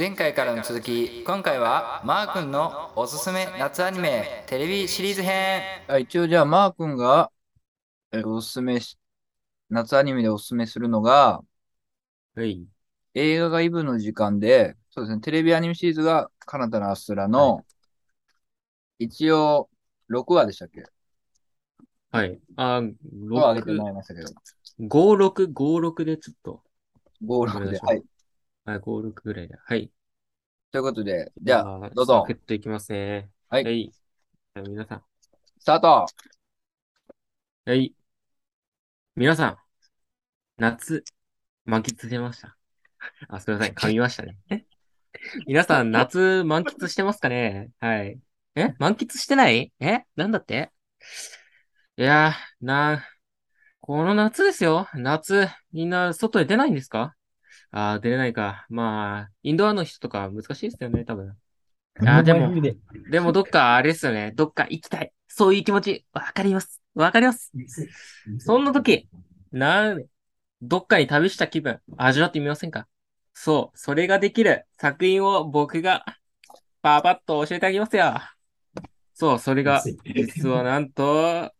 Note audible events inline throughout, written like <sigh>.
前回からの続き今回はマー君のおすすめ夏アニメテレビシリーズ編はい一応じゃあ、マー君が、えーおすすめし、夏アニメでおすすめするのが、はい。映画がイブの時間で、そうですね、テレビアニメシリーズがカナダのアストラの、一応、6話でしたっけ？はい。あ、?5 話上げても6、らいましたけど、56、56でちょっと。5、6で。はい。はい、56ぐらいで。はい。ということで、じゃあ、あどうぞサクッといきますね。はいはい。じゃあ皆さん。スタートはい。皆さん、夏、満喫してました？あ、すみません。噛みましたね。<laughs> 皆さん、夏、満喫してますかね？はい。え？満喫してない？え？なんだって？いやー、な、この夏ですよ。夏、みんな外へ出ないんですか？あー、出れないか。まあ、インドアの人とか難しいですよね、多分。あー、でも、でもどっかあれですよね。どっか行きたい。そういう気持ち、わかります。わかります。そんな時、なん、どっかに旅した気分、味わってみませんか？そう、それができる作品を僕が、パパッと教えてあげますよ。そう、それが、実はなんと、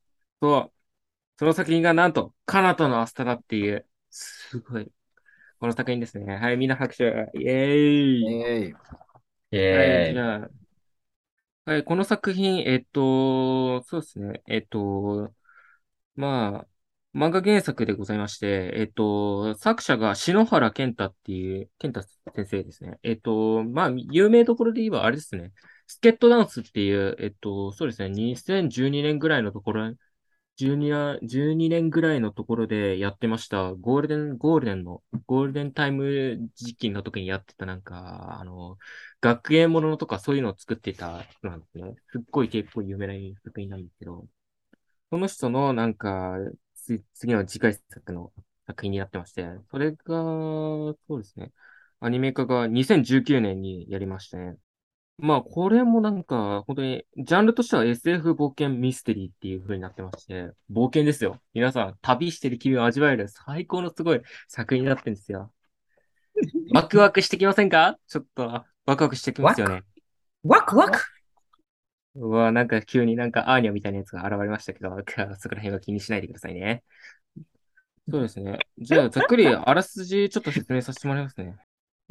そう、その作品がなんと、カナダのアスタラっていう、すごい、この作品ですね。はい、みんな拍手。イェーイ。えい。はい、じゃあ、はい、この作品、えっと、そうですね、えっと、まあ、漫画原作でございまして、えっと、作者が篠原健太っていう、健太先生ですね。えっと、まあ、有名どころで言えばあれですね、スケットダンスっていう、えっと、そうですね、2012年ぐらいのところ、12、12年ぐらいのところでやってました、ゴールデン、ゴールデンの、ゴールデンタイム時期の時にやってたなんか、あの、学園ものとかそういうのを作ってた人なんですね。すっごい結構有名な作品なんですけど、その人のなんか、次の次回作の作品になってまして、それが、そうですね。アニメ化が2019年にやりましてね。まあ、これもなんか、本当に、ジャンルとしては SF 冒険ミステリーっていう風になってまして、冒険ですよ。皆さん、旅してる気分を味わえる最高のすごい作品になってるんですよ。<laughs> ワクワクしてきませんか？ちょっと、ワクワクしてきますよね。ワクワク？うわ、なんか急になんかアーニャみたいなやつが現れましたけど、そこら辺は気にしないでくださいね。そうですね。じゃあ、ざっくりあらすじちょっと説明させてもらいますね。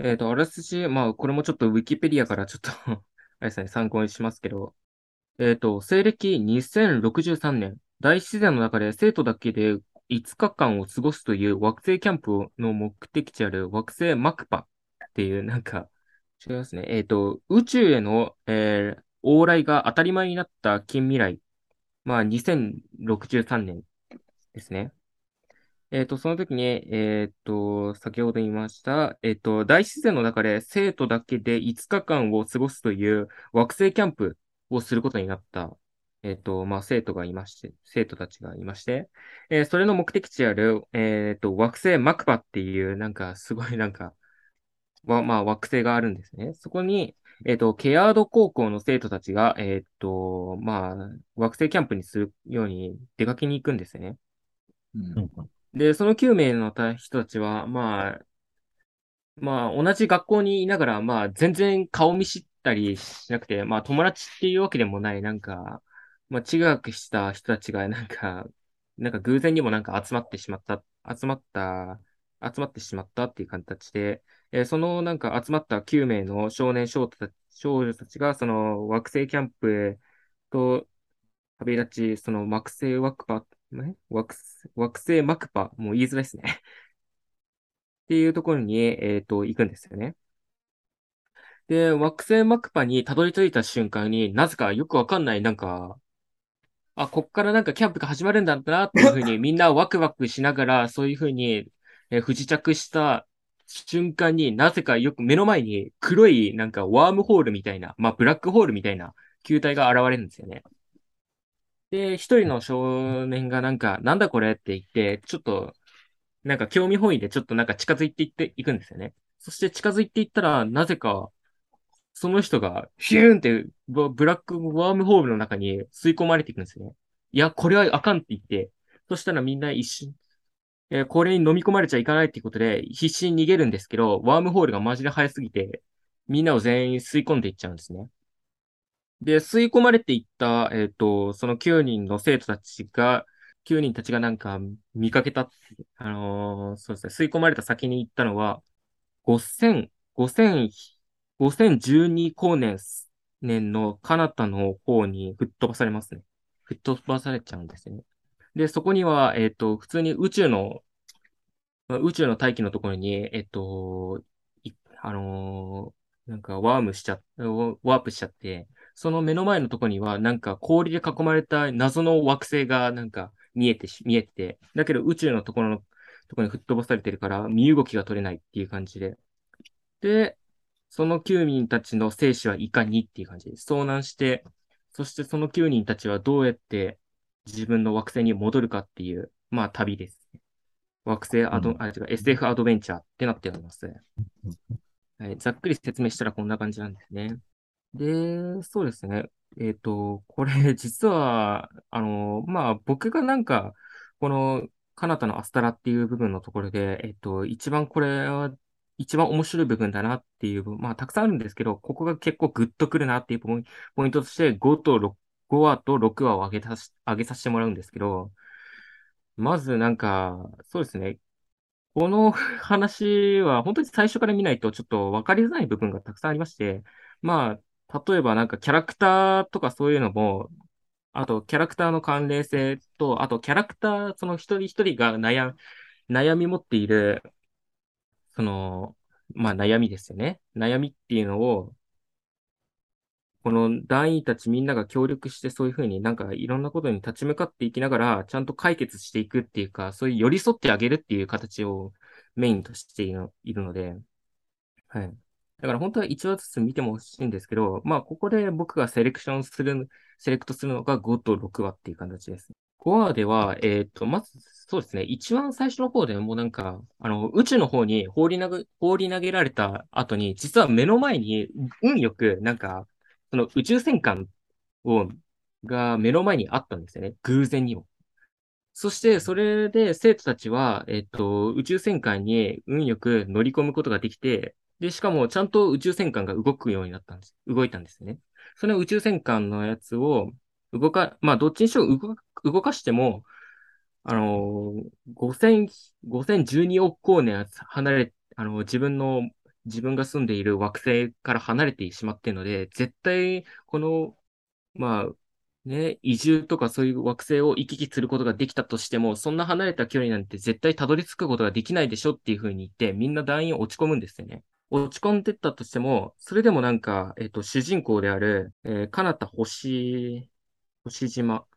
えっと、あらすじ、まあ、これもちょっとウィキペディアからちょっと <laughs> あれですね、参考にしますけど、えっと、西暦2063年、大自然の中で生徒だけで5日間を過ごすという惑星キャンプの目的地ある惑星マクパっていう、なんか、違いますね。えっと、宇宙への、えー往来が当たり前になった近未来。まあ、2063年ですね。えっと、その時に、えっと、先ほど言いました、えっと、大自然の中で生徒だけで5日間を過ごすという惑星キャンプをすることになった、えっと、まあ、生徒がいまして、生徒たちがいまして、えーそれの目的地である、えっと、惑星マクパっていう、なんか、すごいなんか、わまあ、惑星があるんですね。そこに、えっと、ケアード高校の生徒たちが、えっと、まあ、惑星キャンプにするように出かけに行くんですね。うんで、その9名の人たちは、まあ、まあ、同じ学校にいながら、まあ、全然顔見知ったりしなくて、まあ、友達っていうわけでもない、なんか、まあ、中学した人たちが、なんか、なんか偶然にもなんか集まってしまった、集まった、集まってしまったっていう形で、えーそのなんか集まった9名の少年少女たち女たちが、その惑星キャンプへと旅立ち、その惑星ワクパ、惑星惑星マクパ、もう言いづらいですね。<laughs> っていうところに、えっと、行くんですよね。で、惑星マクパにたどり着いた瞬間になぜかよくわかんない、なんか、あ、こっからなんかキャンプが始まるんだなっていうふうに <laughs> みんなワクワクしながら、そういうふうに、えー不時着した瞬間になぜかよく目の前に黒いなんかワームホールみたいな、まあブラックホールみたいな球体が現れるんですよね。で、一人の少年がなんか、なんだこれって言って、ちょっと、なんか興味本位でちょっとなんか近づいていっていくんですよね。そして近づいていったら、なぜか、その人が、ヒューンってブラックワームホールの中に吸い込まれていくんですよね。いや、これはあかんって言って、そしたらみんな一瞬、えーこれに飲み込まれちゃいかないっていうことで、必死に逃げるんですけど、ワームホールがマジで速すぎて、みんなを全員吸い込んでいっちゃうんですね。で、吸い込まれていった、えっ、と、その9人の生徒たちが、9人たちがなんか見かけた、あのーそうですね、吸い込まれた先に行ったのは、5000、5000、5012光年年の彼方の方に吹っ飛ばされますね。吹っ飛ばされちゃうんですね。で、そこには、えっ、と、普通に宇宙の、宇宙の大気のところに、えっ、と、あのーなんかワームしちゃ、ワープしちゃって、その目の前のところには、なんか氷で囲まれた謎の惑星がなんか見えてし、見えてて、だけど宇宙のところの、ところに吹っ飛ばされてるから、身動きが取れないっていう感じで。で、その9人たちの生死はいかにっていう感じで遭難して、そしてその9人たちはどうやって自分の惑星に戻るかっていう、まあ旅です。惑星アド、うんあ、違う、SF アドベンチャーってなっております。はい、ざっくり説明したらこんな感じなんですね。で、そうですね。えっと、これ <laughs> 実は、あの、まあ僕がなんか、この、カナタのアスタラっていう部分のところで、えっと、一番これは、一番面白い部分だなっていう、まあたくさんあるんですけど、ここが結構グッとくるなっていうポインポイントとして5と6、5話と6話を上げたし、上げさせてもらうんですけど、まずなんか、そうですね。この <laughs> 話は本当に最初から見ないとちょっと分かりづらい部分がたくさんありまして、まあ、例えばなんかキャラクターとかそういうのも、あとキャラクターの関連性と、あとキャラクター、その一人一人が悩、悩み持っている、その、まあ悩みですよね。悩みっていうのを、この団員たちみんなが協力してそういうふうになんかいろんなことに立ち向かっていきながら、ちゃんと解決していくっていうか、そういう寄り添ってあげるっていう形をメインとしているのいるので、はい。だから本当は1話ずつ見ても欲しいんですけど、まあここで僕がセレクションする、セレクトするのが5と6話っていう形です。5話では、えっと、まず、そうですね、一番最初の方でもうなんか、あの、宇宙の方に放り投げ、放り投げられた後に、実は目の前に運よく、なんか、その宇宙戦艦を、が目の前にあったんですよね。偶然にも。そして、それで生徒たちは、えっと、宇宙戦艦に運よく乗り込むことができて、で、しかもちゃんと宇宙戦艦が動くようになったんです。動いたんですね。その宇宙戦艦のやつを動か、まあ、どっちにしろ動か動かしても、あのー、5000、5012億光年離れ、あの、自分の、自分が住んでいる惑星から離れてしまっているので、絶対、この、まあ、ね、移住とかそういう惑星を行き来することができたとしても、そんな離れた距離なんて絶対たどり着くことができないでしょっていうふうに言って、みんな団員落ち込むんですよね。落ち込んでったとしても、それでもなんか、えっと、主人公である、えー、かなた星、星島っ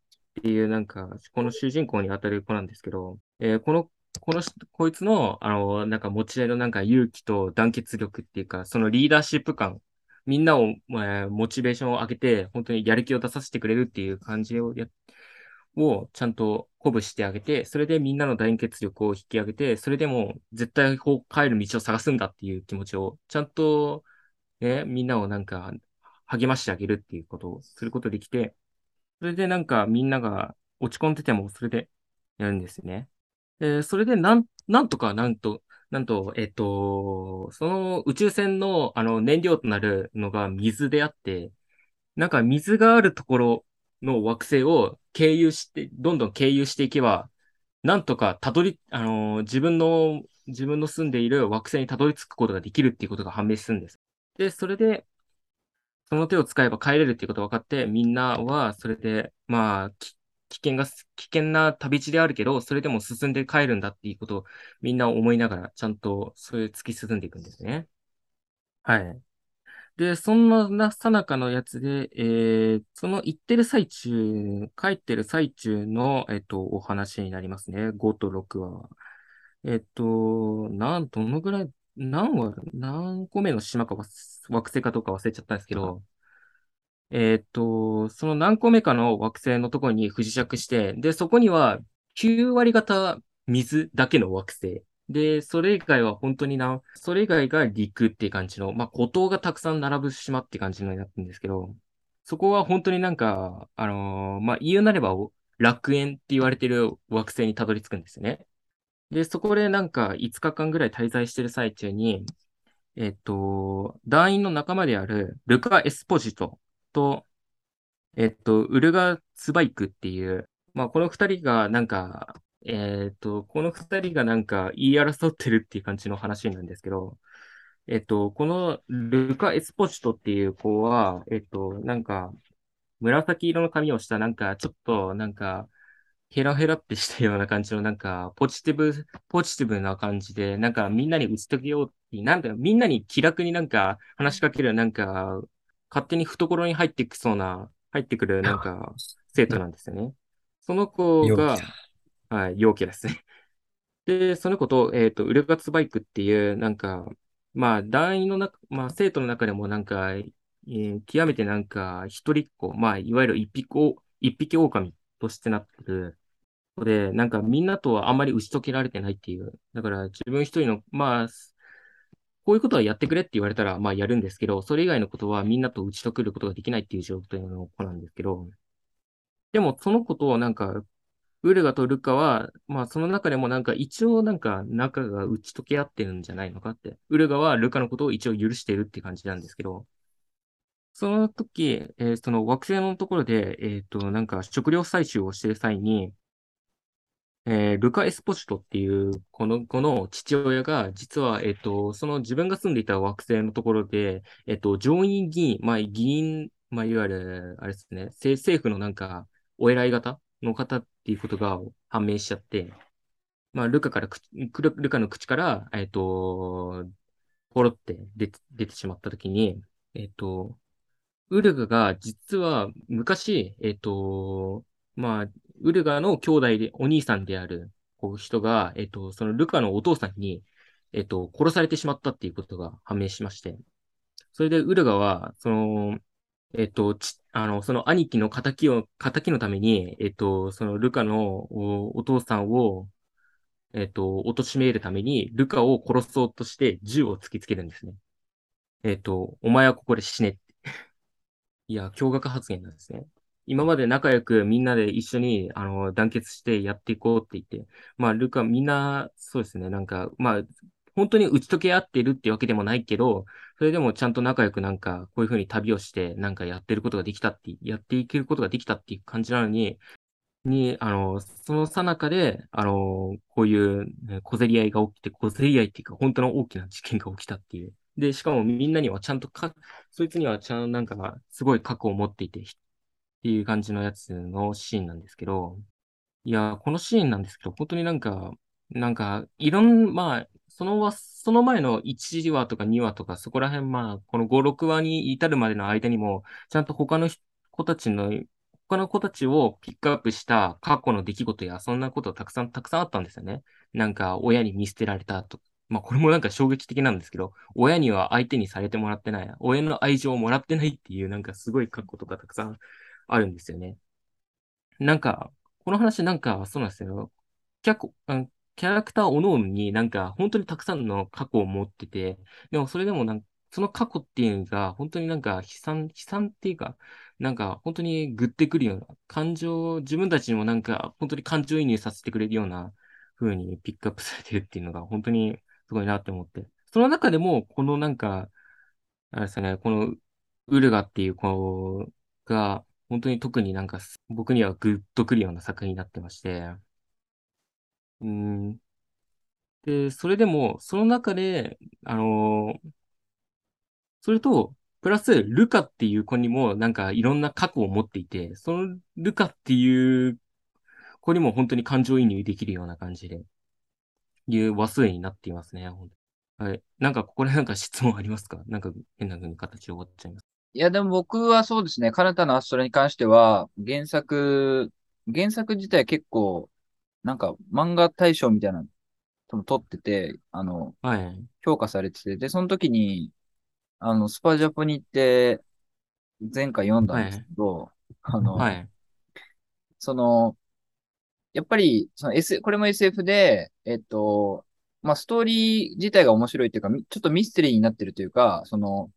ていうなんか、この主人公に当たる子なんですけど、えーこの、この、こいつの、あの、なんか持ち合いのなんか勇気と団結力っていうか、そのリーダーシップ感、みんなを、えーモチベーションを上げて、本当にやる気を出させてくれるっていう感じをや、をちゃんと鼓舞してあげて、それでみんなの団結力を引き上げて、それでも絶対こう帰る道を探すんだっていう気持ちを、ちゃんと、ね、みんなをなんか励ましてあげるっていうことをすることできて、それでなんかみんなが落ち込んでてもそれでやるんですよね。で、それでなん、なんとかなんと、なんと、えっと、その宇宙船のあの燃料となるのが水であって、なんか水があるところの惑星を経由して、どんどん経由していけば、なんとかたどり、あのー自分の、自分の住んでいる惑星にたどり着くことができるっていうことが判明するんです。で、それで、その手を使えば帰れるっていうことが分かって、みんなはそれで、まあ、危険が、危険な旅路であるけど、それでも進んで帰るんだっていうことをみんな思いながら、ちゃんとそういう突き進んでいくんですね。はい。で、そんななさなかのやつで、えー、その行ってる最中、帰ってる最中の、えっと、お話になりますね。5と6は。えっと、なん、どのぐらい、何話、何個目の島かわ惑星かどうか忘れちゃったんですけど、えっと、その何個目かの惑星のところに不時着して、で、そこには9割方水だけの惑星。で、それ以外は本当にな、それ以外が陸っていう感じの、まあ、孤島がたくさん並ぶ島って感じになってるんですけど、そこは本当になんか、あのーまあ、言うなれば楽園って言われてる惑星にたどり着くんですよね。で、そこでなんか5日間ぐらい滞在してる最中に、えっと、団員の仲間であるルカ・エスポジトと、えっと、ウルガ・ツバイクっていう、まあ、この二人がなんか、えっと、この二人がなんか言い争ってるっていう感じの話なんですけど、えっと、このルカ・エスポジトっていう子は、えっと、なんか、紫色の髪をした、なんか、ちょっと、なんか、ヘラヘラってしたような感じの、なんか、ポジティブ、ポジティブな感じで、なんか、みんなに打ち解けようって、なんか、みんなに気楽になんか、話しかける、なんか、勝手に懐に入ってきそうな、入ってくる、なんか、生徒なんですよね。その子が、はい、陽気ですね。<laughs> で、その子と、えっと、ウルガツバイクっていう、なんか、まあ、団員の中、まあ、生徒の中でもなんか、えー極めてなんか、一人っ子、まあ、いわゆる一匹お、一匹狼としてなってる。で、なんかみんなとはあんまり打ち解けられてないっていう。だから自分一人の、まあ、こういうことはやってくれって言われたら、まあやるんですけど、それ以外のことはみんなと打ち解けることができないっていう状態の子なんですけど、でもそのことをなんか、ウルガとルカは、まあその中でもなんか一応なんか仲が打ち解け合ってるんじゃないのかって。ウルガはルカのことを一応許してるって感じなんですけど、その時、えーその惑星のところで、えっと、なんか食料採集をしてる際に、えールカ・エスポシトっていうこの子の父親が、実は、えっと、その自分が住んでいた惑星のところで、えっと、上院議員、まあ、議員、まあ、いわゆる、あれですね、政府のなんか、お偉い方の方っていうことが判明しちゃって、まあ、ルカから、ルカの口から、えっと、ポロって出て出てしまったときに、えっと、ウルガが実は昔、えっと、まあ、ウルガの兄弟で、お兄さんであるこう人が、えっと、そのルカのお父さんに、えっと、殺されてしまったっていうことが判明しまして、それでウルガは、その、えっと、ち、あの、その兄貴の仇を、仇のために、えっと、そのルカのお、お父さんを、えっと、貶めるために、ルカを殺そうとして銃を突きつけるんですね。えっと、お前はここで死ねって。いや、驚愕発言なんですね。今まで仲良くみんなで一緒に、あの、団結してやっていこうって言って、まあ、ルカ、みんな、そうですね、なんか、まあ、本当に打ち解け合ってるってわけでもないけど、それでもちゃんと仲良くなんか、こういうふうに旅をして、なんかやってることができたって、やっていけることができたっていう感じなのに、に、あの、その最中で、あの、こういう小競り合いが起きて、小競り合いっていうか、本当の大きな事件が起きたっていう。で、しかもみんなにはちゃんとか、そいつにはちゃんとなんか、すごい過去を持っていて、っていう感じのやつのシーンなんですけど、いや、このシーンなんですけど、本当になんか、なんか、いろん、まあ、そのわ、その前の1話とか2話とか、そこら辺、まあ、この5、6話に至るまでの間にも、ちゃんと他の子たちの、他の子たちをピックアップした過去の出来事や、そんなことたくさん、たくさんあったんですよね。なんか、親に見捨てられたと。まあ、これもなんか衝撃的なんですけど、親には相手にされてもらってない、親の愛情をもらってないっていう、なんかすごい過去とかたくさんあるんですよね。なんか、この話なんか、そうなんですよ。キャコ、あキャラクター各々になんか本当にたくさんの過去を持ってて、でもそれでもなんその過去っていうのが本当になんか悲惨、悲惨っていうか、なんか本当にグッてくるような感情、自分たちにもなんか本当に感情移入させてくれるような風にピックアップされてるっていうのが本当にすごいなって思って。その中でもこのなんか、あれですね、このウルガっていう子が本当に特になんか僕にはグッとくるような作品になってまして、うん。で、それでも、その中で、あのーそれと、プラス、ルカっていう子にも、なんか、いろんな過去を持っていて、そのルカっていう子にも本当に感情移入できるような感じで、いう話数になっていますね。はい。なんか、ここでなんか質問ありますか？なんか、変な風に形終わっちゃいます。いや、でも僕はそうですね、カナタのアストラに関しては、原作、原作自体結構、なんか漫画大賞みたいなの撮ってて、あの、はい。評価されてて、で、その時に、あの、スパジャポに行って、前回読んだんですけど、あの、はい。その、やっぱり、その S、これも SF で、えっと、まあ、ストーリー自体が面白いっていうか、みちょっとミステリーになってるというか、その、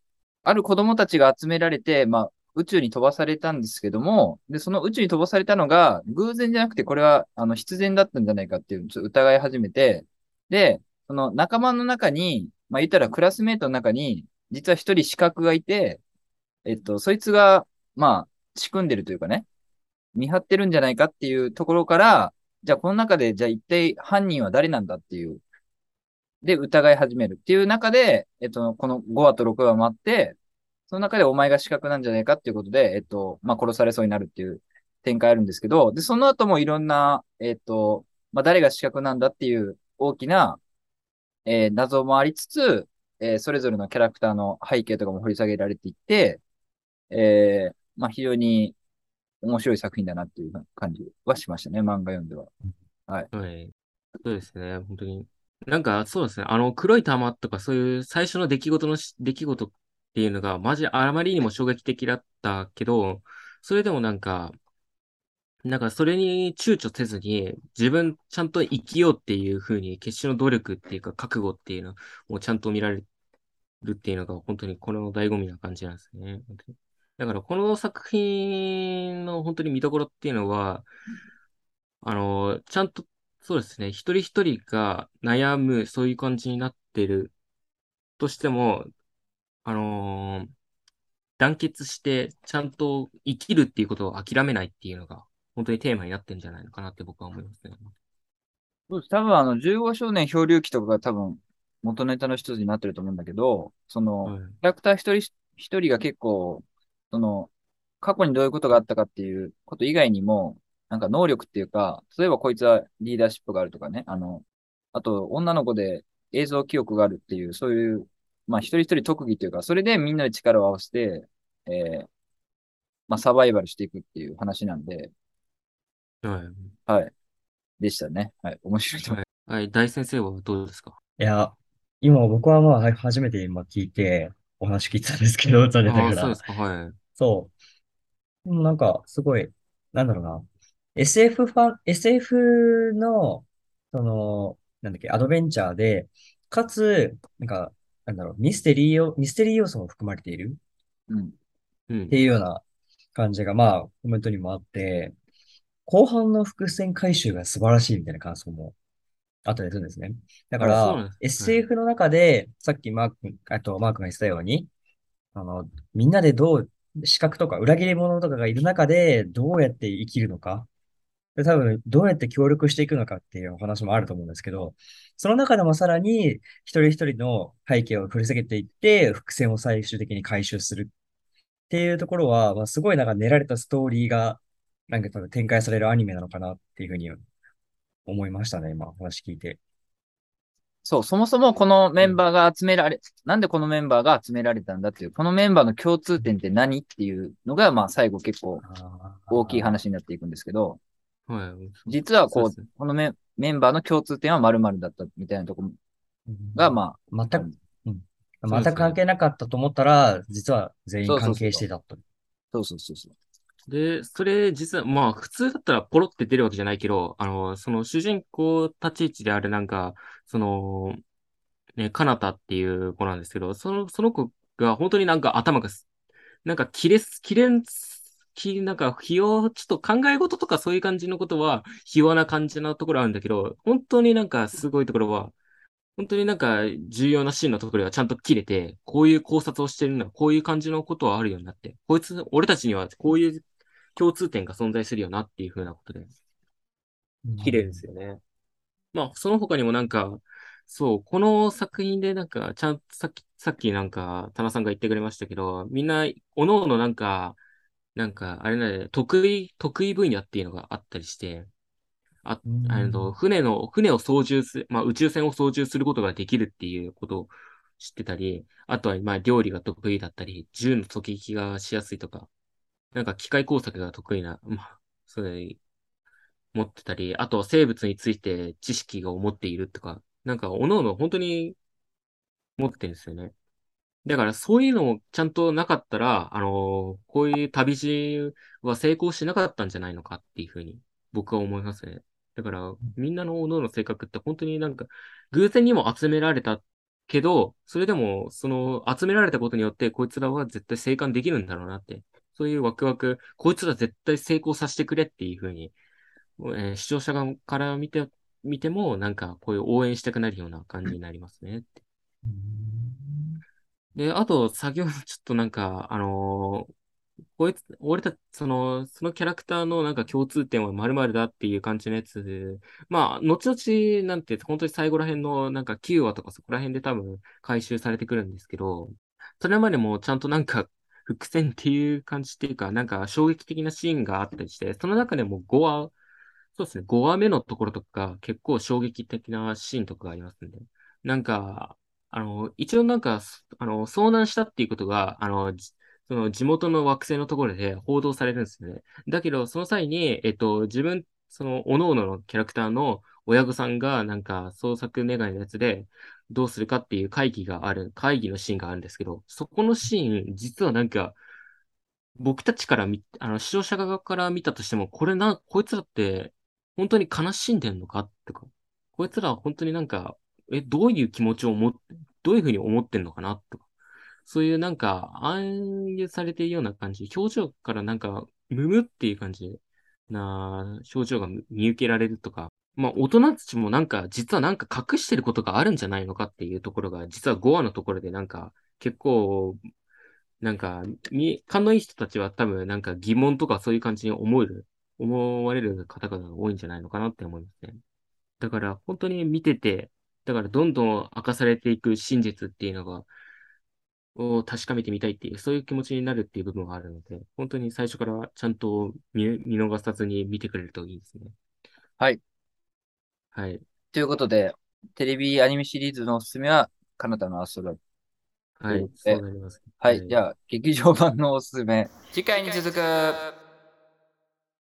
ある子供たちが集められて、まあ、宇宙に飛ばされたんですけども、で、その宇宙に飛ばされたのが、偶然じゃなくて、これは、あの、必然だったんじゃないかっていう、ちょっと疑い始めて、で、その仲間の中に、まあ言ったらクラスメイトの中に、実は一人資格がいて、えっと、そいつが、まあ、仕組んでるというかね、見張ってるんじゃないかっていうところから、じゃあこの中で、じゃあ一体犯人は誰なんだっていう、で、疑い始めるっていう中で、えっと、この5話と6話もあって、その中でお前が資格なんじゃないかっていうことで、えっと、まあ、殺されそうになるっていう展開あるんですけど、で、その後もいろんな、えっと、まあ、誰が資格なんだっていう大きな、えー謎もありつつ、えーそれぞれのキャラクターの背景とかも掘り下げられていって、えーまあ、非常に面白い作品だなっていう感じはしましたね、漫画読んでは。はい。そうですね、本当に。なんか、そうですね、あの、黒い玉とかそういう最初の出来事の出来事っていうのが、マジ、あまりにも衝撃的だったけど、それでもなんか、なんかそれに躊躇せずに、自分ちゃんと生きようっていう風に、決死の努力っていうか、覚悟っていうのをちゃんと見られるっていうのが、本当にこの醍醐味な感じなんですね。だから、この作品の本当に見どころっていうのは、あの、ちゃんと、そうですね、一人一人が悩む、そういう感じになってるとしても、あのー団結して、ちゃんと生きるっていうことを諦めないっていうのが、本当にテーマになってるんじゃないのかなって僕は思いますね。そうです。多分あの、15少年漂流記とかが多分元ネタの一つになってると思うんだけど、その、はいキャラクター一人一人が結構、その、過去にどういうことがあったかっていうこと以外にも、なんか能力っていうか、例えばこいつはリーダーシップがあるとかね、あの、あと女の子で映像記憶があるっていう、そういう、まあ一人一人特技っていうか、それでみんなで力を合わせて、えーまあサバイバルしていくっていう話なんで、はい。はい。でしたね。はい。面白いと思います。はい、大先生はどうですか？いや、今僕はまあはい初めて今聞いてお話聞いてたんですけど、残念なああ、がらそうです。か、はい。そう。でもなんかすごい、なんだろうな。SF ファン、SF の、その、なんだっけ、アドベンチャーで、かつ、なんか、なんだろう、ミステリー要、ミステリー要素も含まれている？うん。うんって。いうような感じが、まあ、コメントにもあって、後半の伏線回収が素晴らしいみたいな感想もあったりするんですね。だかあそうなんらで、す SF の中で、さっきマーク、あとマークが言ってたように、あの、みんなでどう、資格とか裏切り者とかがいる中で、どうやって生きるのか。で、多分、どうやって協力していくのかっていうお話もあると思うんですけど、その中でもさらに、一人一人の背景を振り下げていって、伏線を最終的に回収するっていうところは、まあ、すごいなんか練られたストーリーが、なんか多分展開されるアニメなのかなっていうふうに思いましたね、今話聞いて。そう、そもそもこのメンバーが集められ、なんでこのメンバーが集められたんだっていう、このメンバーの共通点って何っていうのが、まあ最後結構大きい話になっていくんですけど、はい。実はこう、このメンメンバーの共通点は〇〇だったみたいなところが、まあ、全く、うん。全く関係なかったと思ったら、実は全員関係してたと。そうそうそうそう。で、それ実は、まあ普通だったらポロって出るわけじゃないけど、あの、その主人公立ち位置であるなんか、その、ね、かなたっていう子なんですけど、その、その子が本当になんか頭がす、なんか切れす、切れき、なんか、ひよ、ちょっと考え事とかそういう感じのことは、ひ弱な感じのところあるんだけど、本当になんかすごいところは、本当になんか重要なシーンのところはちゃんと切れて、こういう考察をしてるのは、こういう感じのことはあるようになって、こいつ、俺たちにはこういう共通点が存在するよなっていう風なことで、綺麗ですよね。まあ、その他にもなんか、そう、この作品でなんか、ちゃんとさっき、さっきなんか、田中さんが言ってくれましたけど、みんな、おのおのなんか、なんか、あれなんで、得意、得意分野っていうのがあったりして、あ、うんあの、船の、船を操縦す、まあ、宇宙船を操縦することができるっていうことを知ってたり、あとは、まあ、料理が得意だったり、銃の狙撃がしやすいとか、なんか機械工作が得意な、まあ、それ、持ってたり、あとは生物について知識が持っているとか、なんか、おのおの本当に持ってるんですよね。だから、そういうのもちゃんとなかったら、あのこういう旅路は成功しなかったんじゃないのかっていうふうに僕は思いますね。だから、みんなのおのおの性格って本当になんか、偶然にも集められたけど、それでも、その、集められたことによって、こいつらは絶対生還できるんだろうなって。そういうワクワク、こいつら絶対成功させてくれっていうふうに、えー視聴者側から見て、見ても、なんか、こういう応援したくなるような感じになりますねって。で、あと、先ほどちょっとなんか、あのーこいつ、俺たち、その、そのキャラクターのなんか共通点は〇〇だっていう感じのやつ。で、まあ、後々なんて、本当に最後ら辺のなんか9話とかそこら辺で多分回収されてくるんですけど、それまでもちゃんとなんか伏線っていう感じっていうか、なんか衝撃的なシーンがあったりして、その中でも5話、そうですね、5話目のところとか結構衝撃的なシーンとかがありますんで、なんか、あの、一応なんか、あの、遭難したっていうことが、あの、その地元の惑星のところで報道されるんですよね。だけど、その際に、えっと、自分、その、各々のキャラクターの親御さんが、なんか、創作願いのやつで、どうするかっていう会議がある、会議のシーンがあるんですけど、そこのシーン、実はなんか、僕たちから見、あの、視聴者側から見たとしても、これな、こいつらって、本当に悲しんでんのかとか、こいつらは本当になんか、え、どういう気持ちを持って、どういうふうに思ってんのかなとか、そういうなんか、暗喩されているような感じ、表情からなんか、むむっていう感じな表情が見受けられるとか、まあ、大人たちもなんか、実はなんか隠してることがあるんじゃないのかっていうところが、実は5話のところでなんか、結構、なんか、勘のいい人たちは多分なんか疑問とかそういう感じに思える、思われる方々が多いんじゃないのかなって思いますね。だから本当に見てて、だからどんどん明かされていく真実っていうのが、を確かめてみたいっていう、そういう気持ちになるっていう部分があるので、本当に最初からちゃんと見、見逃さずに見てくれるといいですね。はい。はい。ということで、テレビアニメシリーズのおすすめは、カナダのアストロはい。えそうなります。はい。じゃあ、劇場版のおすすめ。次回に続く。